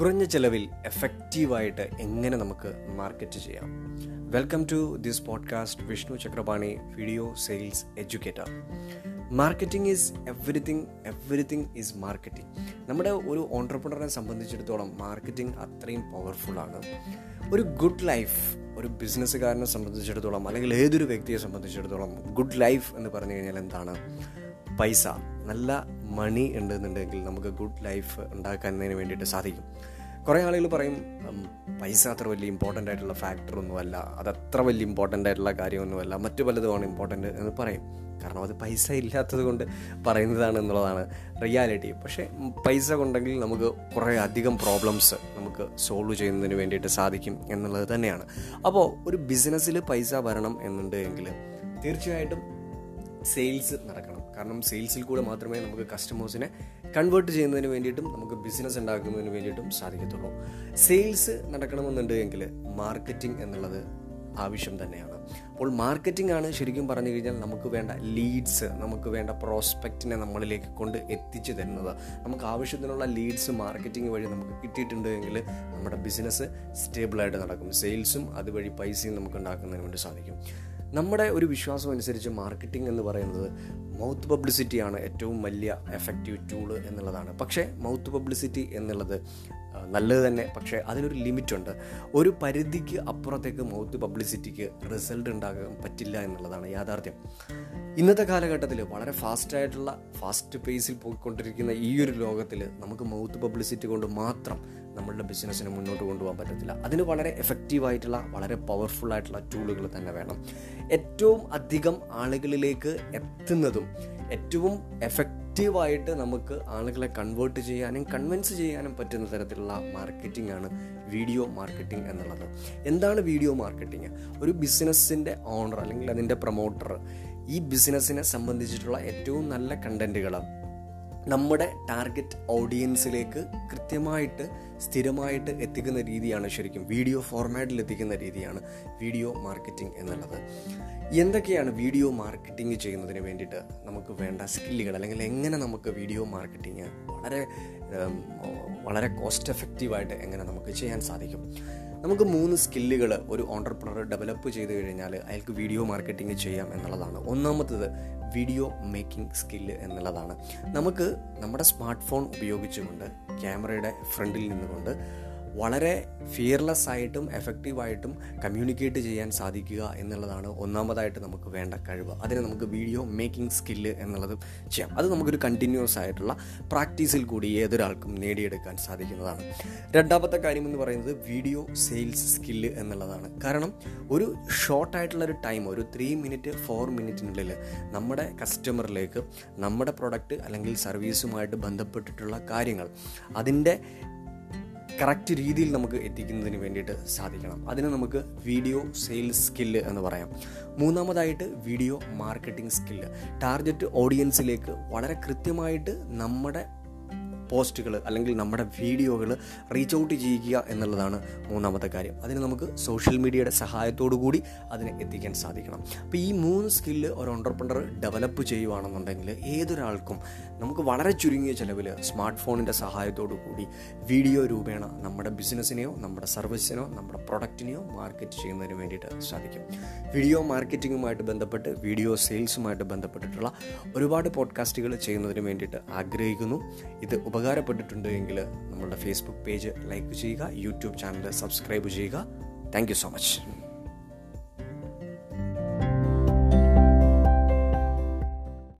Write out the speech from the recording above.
കുറഞ്ഞ ചെലവിൽ എഫക്റ്റീവായിട്ട് എങ്ങനെ നമുക്ക് മാർക്കറ്റ് ചെയ്യാം. Welcome to this podcast Vishnu Chakrapani video sales educator marketing is everything everything is marketing നമ്മുടെ ഒരു ഓൺടർപ്രണറെ സംബന്ധിച്ചിടത്തോളം മാർക്കറ്റിംഗ് അത്രയും പവർഫുള്ളാണ് ഒരു ഗുഡ് ലൈഫ് ഒരു ബിസിനസ്സുകാരനെ സംബന്ധിച്ചിടത്തോളം അല്ലെങ്കിൽ ഏതൊരു വ്യക്തിയെ സംബന്ധിച്ചിടത്തോളം ഗുഡ് ലൈഫ് എന്ന് പറഞ്ഞു കഴിഞ്ഞാൽ എന്താണ്? പൈസ. നല്ല മണി ഉണ്ടെന്നുണ്ടെങ്കിൽ നമുക്ക് ഗുഡ് ലൈഫ് ഉണ്ടാക്കുന്നതിന് വേണ്ടിയിട്ട് സാധിക്കും. കുറേ ആളുകൾ പറയും പൈസ അത്ര വലിയ ഇമ്പോർട്ടന്റ് ആയിട്ടുള്ള ഫാക്ടർ ഒന്നുമല്ല. അത് അത്ര വലിയ ഇമ്പോർട്ടന്റ് ആയിട്ടുള്ള കാര്യമൊന്നുമല്ല. മറ്റു പലതുമാണ് ഇമ്പോർട്ടന്റ് എന്ന് പറയും. കാരണം അത് പൈസ ഇല്ലാത്തത് കൊണ്ട് പറയുന്നതാണ് എന്നുള്ളതാണ് റിയാലിറ്റി പക്ഷേ പൈസ കൊണ്ടെങ്കിൽ നമുക്ക് കുറേ അധികം പ്രോബ്ലംസ് നമുക്ക് സോൾവ് ചെയ്യുന്നതിന് വേണ്ടിയിട്ട് സാധിക്കും എന്നുള്ളത് തന്നെയാണ്. അപ്പോൾ ഒരു ബിസിനസ്സിൽ പൈസ വരണം എന്നുണ്ടെങ്കിൽ തീർച്ചയായിട്ടും സെയിൽസ് നടക്കണം. കാരണം സെയിൽസിൽ കൂടെ മാത്രമേ നമുക്ക് കസ്റ്റമേഴ്സിനെ കൺവേർട്ട് ചെയ്യുന്നതിന് വേണ്ടിയിട്ടും നമുക്ക് ബിസിനസ് ഉണ്ടാക്കുന്നതിന് വേണ്ടിയിട്ടും സാധിക്കത്തുള്ളൂ. സെയിൽസ് നടക്കണമെന്നുണ്ടെങ്കിൽ മാർക്കറ്റിംഗ് എന്നുള്ളത് ആവശ്യം തന്നെയാണ്. അപ്പോൾ മാർക്കറ്റിംഗ് ആണ് ശരിക്കും പറഞ്ഞു കഴിഞ്ഞാൽ നമുക്ക് വേണ്ട ലീഡ്സ് നമുക്ക് വേണ്ട പ്രോസ്പെക്റ്റിനെ നമ്മളിലേക്ക് കൊണ്ട് എത്തിച്ചു തരുന്നത്. നമുക്ക് ആവശ്യത്തിനുള്ള ലീഡ്സ് മാർക്കറ്റിംഗ് വഴി നമുക്ക് കിട്ടിയിട്ടുണ്ട് എങ്കിൽ നമ്മുടെ ബിസിനസ് സ്റ്റേബിളായിട്ട് നടക്കും. സെയിൽസും അതുവഴി പൈസയും നമുക്ക് ഉണ്ടാക്കുന്നതിന് വേണ്ടി സാധിക്കും. നമ്മുടെ ഒരു വിശ്വാസം അനുസരിച്ച് മാർക്കറ്റിംഗ് എന്ന് പറയുന്നത് മൗത്ത് പബ്ലിസിറ്റിയാണ് ഏറ്റവും വലിയ എഫക്റ്റീവ് ടൂൾ എന്നുള്ളതാണ്. പക്ഷേ മൗത്ത് പബ്ലിസിറ്റി എന്നുള്ളത് നല്ലത് തന്നെ. പക്ഷേ അതിനൊരു ലിമിറ്റുണ്ട്. ഒരു പരിധിക്ക് അപ്പുറത്തേക്ക് മൗത്ത് പബ്ലിസിറ്റിക്ക് റിസൾട്ട് ഉണ്ടാകാൻ പറ്റില്ല എന്നുള്ളതാണ് യാഥാർത്ഥ്യം. ഇന്നത്തെ കാലഘട്ടത്തിൽ വളരെ ഫാസ്റ്റായിട്ടുള്ള ഫാസ്റ്റ് പേസിൽ പോയിക്കൊണ്ടിരിക്കുന്ന ഈ ഒരു ലോകത്തിൽ നമുക്ക് മൗത്ത് പബ്ലിസിറ്റി കൊണ്ട് മാത്രം നമ്മളുടെ ബിസിനസ്സിനെ മുന്നോട്ട് കൊണ്ടുപോകാൻ പറ്റത്തില്ല. അതിന് വളരെ എഫക്റ്റീവായിട്ടുള്ള വളരെ പവർഫുൾ ആയിട്ടുള്ള ടൂളുകൾ തന്നെ വേണം. ഏറ്റവും അധികം ആളുകളിലേക്ക് എത്തുന്നതും ഏറ്റവും എഫക്റ്റീവായിട്ട് നമുക്ക് ആളുകളെ കൺവേർട്ട് ചെയ്യാനും കൺവിൻസ് ചെയ്യാനും പറ്റുന്ന തരത്തിലുള്ള മാർക്കറ്റിംഗ് ആണ് വീഡിയോ മാർക്കറ്റിംഗ് എന്നുള്ളത്. എന്താണ് വീഡിയോ മാർക്കറ്റിംഗ് ഒരു ബിസിനസ്സിന്റെ ഓണർ അല്ലെങ്കിൽ അതിന്റെ പ്രൊമോട്ടർ ഈ ബിസിനസ്സിനെ സംബന്ധിച്ചിട്ടുള്ള ഏറ്റവും നല്ല കണ്ടന്റുകൾ നമ്മുടെ ടാർഗറ്റ് ഓഡിയൻസിലേക്ക് കൃത്യമായിട്ട് സ്ഥിരമായിട്ട് എത്തിക്കുന്ന രീതിയാണ് ശരിക്കും വീഡിയോ ഫോർമാറ്റിൽ എത്തിക്കുന്ന രീതിയാണ് വീഡിയോ മാർക്കറ്റിംഗ് എന്നുള്ളത്. എന്തൊക്കെയാണ് വീഡിയോ മാർക്കറ്റിംഗ് ചെയ്യുന്നതിന് വേണ്ടിയിട്ട് നമുക്ക് വേണ്ട സ്കില്ലുകൾ അല്ലെങ്കിൽ എങ്ങനെ നമുക്ക് വീഡിയോ മാർക്കറ്റിംഗ് വളരെ വളരെ കോസ്റ്റ് എഫക്റ്റീവായിട്ട് എങ്ങനെ നമുക്ക് ചെയ്യാൻ സാധിക്കും? നമുക്ക് മൂന്ന് സ്കില്ലുകൾ ഒരു ഓണ്ടർപ്രണർ ഡെവലപ്പ് ചെയ്ത് കഴിഞ്ഞാൽ അയാൾക്ക് വീഡിയോ മാർക്കറ്റിംഗ് ചെയ്യാം എന്നുള്ളതാണ്. ഒന്നാമത്തത് വീഡിയോ മേക്കിംഗ് സ്കില്ല് എന്നുള്ളതാണ്. നമുക്ക് നമ്മുടെ സ്മാർട്ട് ഫോൺ ഉപയോഗിച്ചുകൊണ്ട് ക്യാമറയുടെ ഫ്രണ്ടിൽ നിന്നുകൊണ്ട് വളരെ ഫിയർലെസ് ആയിട്ടും എഫക്റ്റീവായിട്ടും കമ്മ്യൂണിക്കേറ്റ് ചെയ്യാൻ സാധിക്കുക എന്നുള്ളതാണ് ഒന്നാമതായിട്ട് നമുക്ക് വേണ്ട കഴിവ്. അതിനെ നമുക്ക് വീഡിയോ മേക്കിംഗ് സ്കില്ല് എന്നുള്ളത് ചെയ്യാം. അത് നമുക്കൊരു കണ്ടിന്യൂസ് ആയിട്ടുള്ള പ്രാക്ടീസിൽ കൂടി ഏതൊരാൾക്കും നേടിയെടുക്കാൻ സാധിക്കുന്നതാണ്. രണ്ടാമത്തെ കാര്യം എന്ന് പറയുന്നത് വീഡിയോ സെയിൽസ് സ്കില്ല് എന്നുള്ളതാണ്. കാരണം ഒരു ഷോർട്ടായിട്ടുള്ള ഒരു ടൈം ഒരു ത്രീ മിനിറ്റ് ഫോർ മിനിറ്റിനുള്ളിൽ നമ്മുടെ കസ്റ്റമറിലേക്ക് നമ്മുടെ പ്രൊഡക്റ്റ് അല്ലെങ്കിൽ സർവീസുമായിട്ട് ബന്ധപ്പെട്ടിട്ടുള്ള കാര്യങ്ങൾ അതിന്റെ കറക്റ്റ് രീതിയിൽ നമുക്ക് എത്തിക്കുന്നതിന് വേണ്ടിയിട്ട് സാധിക്കണം. അതിന് നമുക്ക് വീഡിയോ സെയിൽസ് സ്കില്ല് എന്ന് പറയാം. മൂന്നാമതായിട്ട് വീഡിയോ മാർക്കറ്റിംഗ് സ്കില്ല്. ടാർഗറ്റ് ഓഡിയൻസിലേക്ക് വളരെ കൃത്യമായിട്ട് നമ്മുടെ പോസ്റ്റുകൾ അല്ലെങ്കിൽ നമ്മുടെ വീഡിയോകൾ റീച്ച് ഔട്ട് ചെയ്യുക എന്നുള്ളതാണ് മൂന്നാമത്തെ കാര്യം. അതിന് നമുക്ക് സോഷ്യൽ മീഡിയയുടെ സഹായത്തോടു കൂടി അതിനെ എത്തിക്കാൻ സാധിക്കണം. അപ്പോൾ ഈ മൂന്ന് സ്കില്ല് ഒരു ഓണ്ടർപ്രണർ ഡെവലപ്പ് ചെയ്യുവാണെന്നുണ്ടെങ്കിൽ ഏതൊരാൾക്കും നമുക്ക് വളരെ ചുരുങ്ങിയ ചിലവിൽ സ്മാർട്ട് ഫോണിന്റെ സഹായത്തോടു കൂടി വീഡിയോ രൂപേണ നമ്മുടെ ബിസിനസ്സിനെയോ നമ്മുടെ സർവീസിനോ നമ്മുടെ പ്രൊഡക്റ്റിനെയോ മാർക്കറ്റ് ചെയ്യുന്നതിന് വേണ്ടിയിട്ട് സാധിക്കും. വീഡിയോ മാർക്കറ്റിങ്ങുമായിട്ട് ബന്ധപ്പെട്ട് വീഡിയോ സെയിൽസുമായിട്ട് ബന്ധപ്പെട്ടിട്ടുള്ള ഒരുപാട് പോഡ്കാസ്റ്റുകൾ ചെയ്യുന്നതിന് വേണ്ടിയിട്ട് ആഗ്രഹിക്കുന്നു. ഇത് ഉപകാരപ്പെട്ടിട്ടുണ്ട് എങ്കിൽ നമ്മളുടെ ഫേസ്ബുക്ക് പേജ് ലൈക്ക് ചെയ്യുക യൂട്യൂബ് ചാനൽ സബ്സ്ക്രൈബ് ചെയ്യുക. Thank so much